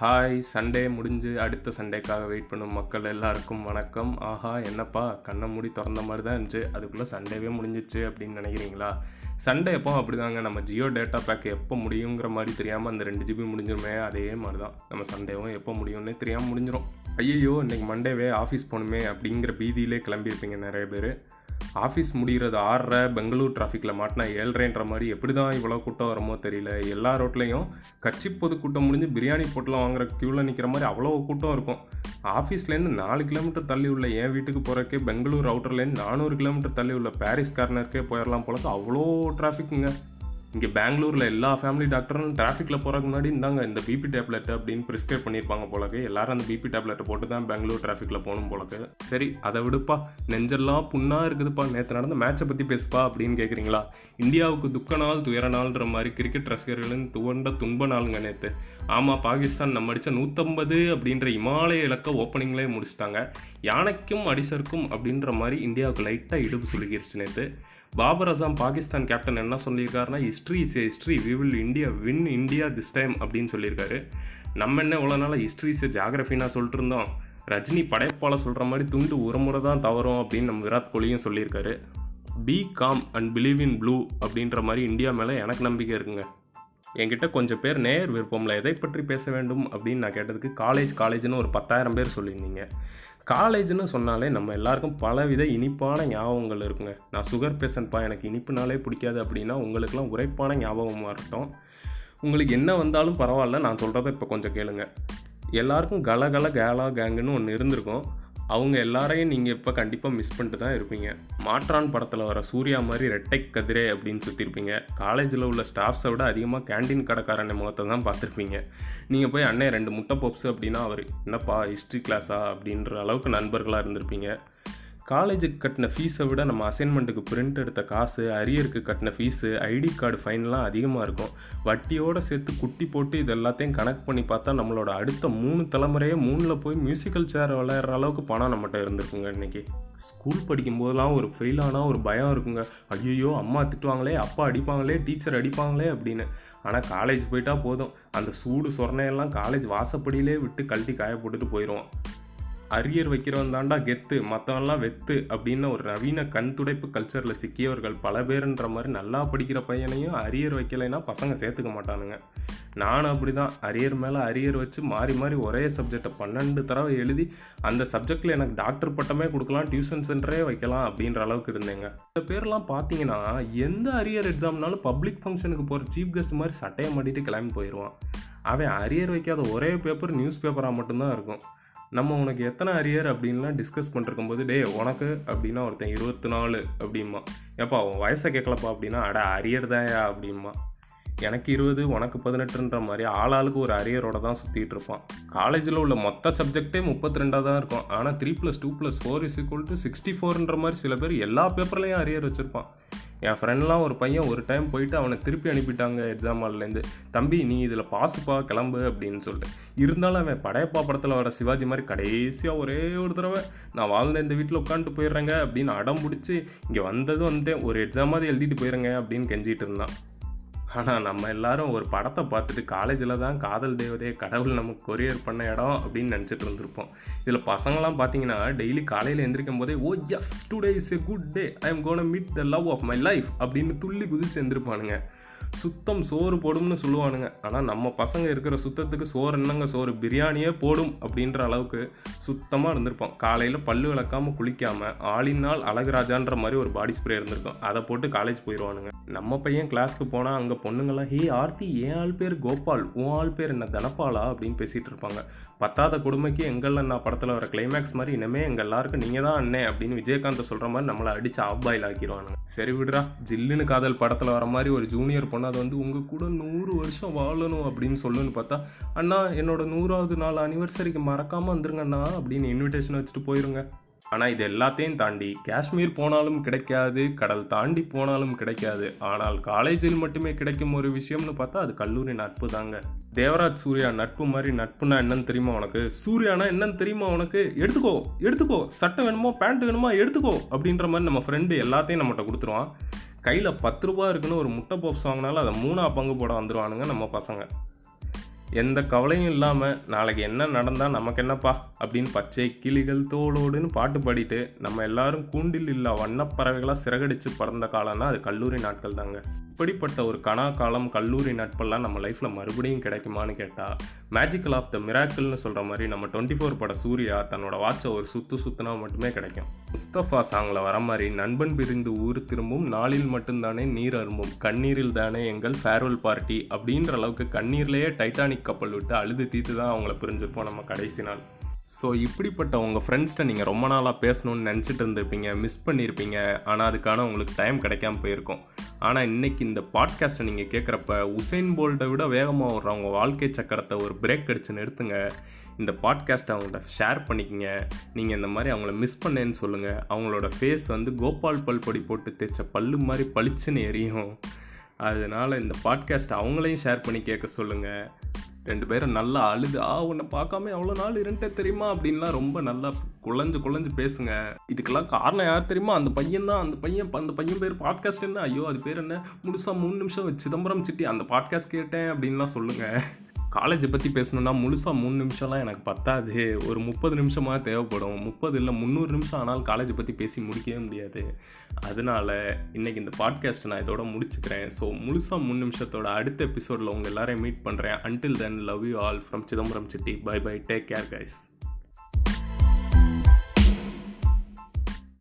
Hi Sunday முடிஞ்சு அடுத்த சண்டேக்காக wait பண்ணும் மக்கள் எல்லாருக்கும் வணக்கம். ஆஹா என்னப்பா கண்ணை மூடி திறந்த மாதிரி தான் இருந்துச்சு. அதுக்குள்ளே சண்டேவே முடிஞ்சிச்சு அப்படின்னு நினைக்கிறீங்களா? சண்டே எப்போ அப்படிதாங்க. நம்ம ஜியோ டேட்டா பேக் எப்போ முடியுங்கிற மாதிரி தெரியாமல் அந்த ரெண்டு ஜிபி முடிஞ்சிருமே. அதே மாதிரி தான் நம்ம சண்டேவும் எப்போ முடியும்னே தெரியாமல் முடிஞ்சிடும் ஐயோ இன்னைக்கு மண்டேவே ஆஃபீஸ் போகணுமே அப்படிங்கிற பீதியிலே கிளம்பியிருப்பீங்க நிறைய பேர். ஆஃபீஸ் முடிகிறது ஆறரை பெங்களூர் டிராஃபிக்கில் மாட்டினா ஏழ்ரைன்ற மாதிரி எப்படி தான் இவ்வளோ கூட்டம் வருமோ தெரியல. எல்லா ரோட்லேயும் கட்சி பொதுக்கூட்டம் முடிஞ்சு பிரியாணி பொட்டலம் வாங்குற க்யூவில் நிற்கிற மாதிரி அவ்வளோ கூட்டம் இருக்கும். ஆஃபீஸ்லேருந்து நாலு கிலோமீட்டர் தள்ளி உள்ள என் வீட்டுக்கு போகிறக்கே பெங்களூர் அவுட்டர்லேருந்து நானூறு கிலோமீட்டர் தள்ளி உள்ள பாரிஸ் கார்னருக்கே போயிடலாம் போலக்கு அவ்வளோ டிராஃபிக்குங்க இங்கே பெங்களூரில் எல்லா ஃபேமிலி டாக்டரும் டிராஃபிக்கில் போகிறதுக்கு முன்னாடி இந்தாங்க இந்த பிபி டேப்லெட் அப்படின்னு ப்ரிஸ்கிரைப் பண்ணியிருப்பாங்க போலக்கு. எல்லாரும் அந்த பிபி டேப்லெட்டை போட்டு தான் பெங்களூர் டிராஃபிக்கில் போகணும் போலக்கு. சரி அதை விடுப்பா. நெஞ்செல்லாம் புண்ணாக இருக்குதுப்பா. நேற்று நடந்த மேட்சை பற்றி பேசுப்பா அப்படின்னு கேட்குறீங்களா இந்தியாவுக்கு துக்க நாள் துயர நாள்ன்ற மாதிரி கிரிக்கெட் ரசிகர்களின் துவண்ட துன்ப நாளுங்க நேற்று ஆமாம் பாகிஸ்தான் நம்ம அடித்த நூற்றம்பது அப்படின்ற இமாலய இலக்க ஓப்பனிங்லேயே முடிச்சிட்டாங்க. யானைக்கும் அடிசருக்கும் அப்படின்ற மாதிரி இந்தியாவுக்கு லைட்டாக இடுப்பு சுலுகிருச்சு நேற்று பாபர் அசாம் பாகிஸ்தான் கேப்டன் என்ன சொல்லியிருக்காருன்னா history is history we will India win India this time அப்படின்னு சொல்லியிருக்காரு. நம்ம என்ன இவ்வளோ நாளாக ஹிஸ்ட்ரி இஸ் ஜாகிரஃபின்னா சொல்லிட்டு இருந்தோம். ரஜினி படைப்பால சொல்கிற மாதிரி துண்டு ஒரு முறை தான் தவறும் அப்படின்னு நம்ம விராட் கோலியும் சொல்லியிருக்காரு. Be calm and believe in blue அப்படின்ற மாதிரி இந்தியா மேலே எனக்கு நம்பிக்கை இருக்குங்க. என்கிட்ட கொஞ்சம் பேர் நேர் விருப்பமில்ல எதை பற்றி பேச வேண்டும்? அப்படின்னு நான் கேட்டதுக்கு காலேஜ் காலேஜ்னு ஒரு பத்தாயிரம் பேர் சொல்லியிருந்தீங்க. காலேஜ்னு சொன்னாலே நம்ம எல்லாருக்கும் பலவித இனிப்பான ஞாபகங்கள் இருக்குங்க. நான் சுகர் பேஷண்ட்ப்பா எனக்கு இனிப்புனாலே பிடிக்காது அப்படின்னா உங்களுக்குலாம் உரைப்பான ஞாபகமாக இருக்கட்டும். உங்களுக்கு என்ன வந்தாலும் பரவாயில்ல நான் சொல்கிறத இப்போ கொஞ்சம் கேளுங்க. எல்லாருக்கும் கல கல கேலா கேங்குன்னு ஒன்று இருந்திருக்கும். அவங்க எல்லாரையும் நீங்கள் இப்போ கண்டிப்பாக மிஸ் பண்ணிட்டு தான் இருப்பீங்க. மாற்றான் படத்தில் வர சூர்யா மாதிரி ரெட்டை கதிரே அப்படின்னு சுற்றிருப்பீங்க காலேஜில் உள்ள ஸ்டாஃப்ஸை விட அதிகமாக கேண்டீன் கடைக்காரன் முகத்தை தான் பார்த்துருப்பீங்க. நீங்கள் போய் அண்ணே ரெண்டு முட்டை பப்ஸ் அப்படின்னா அவர் என்னப்பா ஹிஸ்ட்ரி கிளாஸா அப்படின்ற அளவுக்கு நண்பர்களாக இருந்திருப்பீங்க. காலேஜுக்கு கட்டின ஃபீஸை விட நம்ம அசைன்மெண்ட்டுக்கு பிரிண்ட் எடுத்த காசு அரியருக்கு கட்டின ஃபீஸு ஐடி கார்டு ஃபைன்லாம் அதிகமாக இருக்கும். வட்டியோடு சேர்த்து குட்டி போட்டு இது எல்லாத்தையும் கனெக்ட் பண்ணி பார்த்தா நம்மளோட அடுத்த மூணு தலைமுறையே மூணில் போய் மியூசிக்கல் சேர் விளையாடுற அளவுக்கு பணம் நம்மகிட்ட இருந்திருக்குங்க இன்றைக்கி ஸ்கூல் படிக்கும்போதெல்லாம் ஒரு ஃபெயில் ஆனால் ஒரு பயம் இருக்குங்க. ஐயோ அம்மா திட்டுவாங்களே அப்பா அடிப்பாங்களே டீச்சர் அடிப்பாங்களே அப்படின்னு. ஆனால் காலேஜ் போயிட்டா போதும். அந்த சூடு சொரணையெல்லாம் காலேஜ் வாசப்படியிலே விட்டு கழட்டி காய போட்டுட்டு போயிடுவோம் அரியர் வைக்கிறவன் தாண்டா கெத்து மற்றவன்லாம் வெத்து அப்படின்னு ஒரு நவீன கண் துடைப்பு கல்ச்சரில் சிக்கியவர்கள் பல பேருன்ற மாதிரி நல்லா படிக்கிற பையனையும் அரியர் வைக்கலைன்னா பசங்க சேர்த்துக்க மாட்டானுங்க. நானும் அப்படி தான் அரியர் மேலே அரியர் வச்சு மாறி மாறி ஒரே சப்ஜெக்டை பன்னெண்டு தடவை எழுதி அந்த சப்ஜெக்டில் எனக்கு டாக்டர் பட்டமே கொடுக்கலாம் டியூஷன் சென்டரே வைக்கலாம் அப்படின்ற அளவுக்கு இருந்தேங்க. இந்த பேர்லாம் பார்த்தீங்கன்னா எந்த அரியர் எக்ஸாம்னாலும் பப்ளிக் ஃபங்க்ஷனுக்கு போகிற சீஃப் கெஸ்ட் மாதிரி சட்டையை மாட்டிட்டு கிளம்பி போயிடுவான் அவன் அரியர் வைக்காத ஒரே பேப்பர் நியூஸ் பேப்பராக மட்டும்தான் இருக்கும். நம்ம உனக்கு எத்தனை அரியர் அப்படின்லாம் டிஸ்கஸ் பண்ணிருக்கும் போது டே உனக்கு அப்படின்னா ஒருத்தன் இருபத்தி நாலு அப்படிமா ஏப்பா உன் வயசை கேட்கலப்பா அப்படின்னா அட அரியர் தாயா அப்படிமா எனக்கு இருபது உனக்கு பதினெட்டுன்ற மாதிரி ஆளாளுக்கு ஒரு அரியரோட தான் சுற்றிட்டு இருப்பான். காலேஜில் உள்ள மொத்த சப்ஜெக்டே முப்பத்தி ரெண்டாக தான் இருக்கும். ஆனால் three plus two plus four is equal to sixty ஃபோர்ன்ற மாதிரி சில பேர் எல்லா பேப்பர்லேயும் அரியர் வச்சுருப்பான். என் ஃப்ரெண்ட்லாம் ஒரு பையன் ஒரு டைம் போயிட்டு அவனை திருப்பி அனுப்பிட்டாங்க எக்ஸாம் ஹால்லேருந்து தம்பி நீ இதில் பாசுப்பா கிளம்பு அப்படின்னு சொல்லிட்டு. இருந்தாலும் அவன் படையப்பா படத்தில் வர சிவாஜி மாதிரி கடைசியாக ஒரே ஒரு தடவை நான் வாழ்ந்த இந்த வீட்டில் உட்காந்துட்டு போயிடுறேங்க அப்படின்னு அடம் பிடிச்சி இங்கே வந்ததும் வந்தேன் ஒரு எக்ஸாமாவது எழுதிட்டு போயிடுங்க அப்படின்னு கெஞ்சிட்டு இருந்தான். ஆனால் நம்ம எல்லாரும் ஒரு படத்தை பார்த்துட்டு காலேஜில் தான் காதல் தேவதையை கடவுள் நமக்கு கொரியர் பண்ண இடம் அப்படின்னு நினச்சிட்டு இருந்திருப்போம். இதில் பசங்களாம் பார்த்தீங்கன்னா டெய்லி காலையில் எந்திரிக்கும் போதே ஓ just today is a good day I am gonna meet the love of my life அப்படின்னு துள்ளி குதிச்சு எந்திருப்பானுங்க. சுத்தம் சோறு போடும்னு சொல்லுவானுங்க. ஆனால் நம்ம பசங்க இருக்கிற சுத்தத்துக்கு சோறு என்னங்க சோறு? பிரியாணியே போடும் அப்படின்ற அளவுக்கு சுத்தமாக இருந்திருப்போம். காலையில் பல்லு விளக்காமல் குளிக்காமல் ஆளினால் அழகுராஜான்ற மாதிரி ஒரு பாடி ஸ்ப்ரே இருந்திருக்கும். அதை போட்டு காலேஜ் போயிடுவானுங்க நம்ம பையன் கிளாஸ்க்கு போனால் அங்கே பொண்ணுங்களாம் ஹே ஆர்த்தி ஏன் ஆள் பேர் கோபால்? உன் ஆள் பேர் என்ன தனப்பாலா அப்படின்னு பேசிகிட்டு இருப்பாங்க. பத்தாத கொடுமைக்கு எங்கள் அண்ணா படத்தில் வர கிளைமேக்ஸ் மாதிரி இனிமே எங்கள் எல்லாருக்கும் நீங்கள் தான் அண்ணே அப்படின்னு விஜயகாந்த் சொல்கிற மாதிரி நம்மளை அடித்து ஆப்பாயில் ஆக்கிடுவானுங்க சரி விடுறா ஜில்லுன்னு காதல் படத்தில் வர மாதிரி ஒரு ஜூனியர் பொண்ணு அது வந்து உங்கள் கூட நூறு வருஷம் வாழணும் அப்படின்னு சொல்லுன்னு பார்த்தா அண்ணா என்னோட நூறாவது நாள் அனிவர்சரிக்கு மறக்காமல் வந்துருங்கண்ணா அப்படின்னு இன்விடேஷன் வச்சுட்டு போயிருங்க. ஆனால் இது எல்லாத்தையும் தாண்டி காஷ்மீர் போனாலும் கிடைக்காது கடல் தாண்டி போனாலும் கிடைக்காது. ஆனால் காலேஜில் மட்டுமே கிடைக்கும் ஒரு விஷயம்னு பார்த்தா அது கல்லூரி நட்பு தாங்க. தேவராஜ் சூர்யா நட்பு மாதிரி நட்புனா என்னன்னு தெரியுமா உனக்கு? சூர்யானா என்னன்னு தெரியுமா உனக்கு? எடுத்துக்கோ எடுத்துக்கோ. சட்டை வேணுமோ பேண்ட் வேணுமா எடுத்துக்கோ அப்படின்ற மாதிரி நம்ம ஃப்ரெண்டு எல்லாத்தையும் நம்மகிட்ட கொடுத்துருவான். கையில் பத்து ரூபா இருக்குன்னு ஒரு முட்டை பாப்ஸ் வாங்கினாலும் அதை மூணா பங்கு போட வந்துடுவானுங்க நம்ம பசங்க. எந்த கவலையும் இல்லாமல் நாளைக்கு என்ன நடந்தால் நமக்கு என்னப்பா அப்படின்னு பச்சை கிளிகள் தோளோடுன்னு பாட்டு பாடிட்டு நம்ம எல்லாரும் கூண்டில் இல்லா வண்ணப்பறவைகளாக சிறகடிச்சு பறந்த காலம்னா அது கல்லூரி நாட்கள் தாங்க இப்படிப்பட்ட ஒரு கணா காலம் கல்லூரி நட்பெல்லாம் நம்ம லைஃப்பில் மறுபடியும் கிடைக்குமான்னு கேட்டால் மேஜிக்கல் ஆஃப் த மிராக்கிள்னு சொல்கிற மாதிரி நம்ம டுவெண்ட்டி ஃபோர் பட சூர்யா தன்னோட வாட்சை ஒரு சுத்து சுற்றினா மட்டுமே கிடைக்கும். முஸ்தஃபா சாங்கில் வர மாதிரி நண்பன் பிரிந்து ஊர் திரும்பும் நாளில் மட்டும்தானே நீர் அரும்பும் கண்ணீரில் தானே எங்கள் ஃபேர்வெல் பார்ட்டி அப்படின்ற அளவுக்கு கண்ணீர்லேயே டைட்டானிக் கப்பல் விட்டு அழுது தீத்து தான் அவங்கள பிரிஞ்சிருப்போம் நம்ம கடைசி நாள். ஸோ இப்படிப்பட்ட உங்கள் ஃப்ரெண்ட்ஸ்கிட்ட நீங்கள் ரொம்ப நாளாக பேசணும்னு நினச்சிட்டு இருந்திருப்பீங்க மிஸ் பண்ணியிருப்பீங்க ஆனால் அதுக்கான உங்களுக்கு டைம் கிடைக்காம போயிருக்கும். ஆனால் இன்றைக்கி இந்த பாட்காஸ்ட்டை நீங்கள் கேட்குறப்ப உசைன் போல்ட்டை விட வேகமாக வர்றவங்க வாழ்க்கை சக்கரத்தை ஒரு பிரேக் அடிச்சு நிறுத்துங்க. இந்த பாட்காஸ்ட்டை அவங்கள்ட்ட ஷேர் பண்ணிக்கங்க. நீங்கள் இந்த மாதிரி அவங்கள மிஸ் பண்ணேன்னு சொல்லுங்கள் அவங்களோட ஃபேஸ் வந்து கோபால் பல் பொடி போட்டு தேய்ச்ச பல்லு மாதிரி பளிச்சுன்னு எரியும். அதனால் இந்த பாட்காஸ்ட்டை அவங்களையும் ஷேர் பண்ணி கேட்க சொல்லுங்கள் ரெண்டு பேரும் நல்லா அழுது ஆ உன்னை பார்க்காம எவ்வளோ நாள் இருந்துட்டே தெரியுமா? அப்படின்லாம் ரொம்ப நல்லா குழஞ்சு குழஞ்சு பேசுங்க. இதுக்கெல்லாம் காரணம் யார் தெரியுமா? அந்த பையன் தான். அந்த பையன் அந்த பையன் பேர் பாட்காஸ்ட் என்ன? ஐயோ அது பேர் என்ன? முழுசாக மூணு நிமிஷம் சிதம்பரம் சிட்டி அந்த பாட்காஸ்ட் கேட்டேன் அப்படின்லாம் சொல்லுங்கள் காலேஜை பற்றி பேசணுன்னா முழுசாக மூணு நிமிஷம்லாம் எனக்கு பத்தாது. ஒரு முப்பது நிமிஷமாக தேவைப்படும். முப்பது இல்லை முந்நூறு நிமிஷம் ஆனாலும் காலேஜை பற்றி பேசி முடிக்கவே முடியாது. அதனால் இன்றைக்கி இந்த பாட்காஸ்ட்டை நான் இதோட முடிச்சுக்கிறேன். ஸோ முழுசாக மூணு நிமிஷத்தோட அடுத்த எபிசோடில் உங்கள் எல்லாரையும் மீட் பண்ணுறேன் until then love you all from Chidambaram city. Bye bye take care guys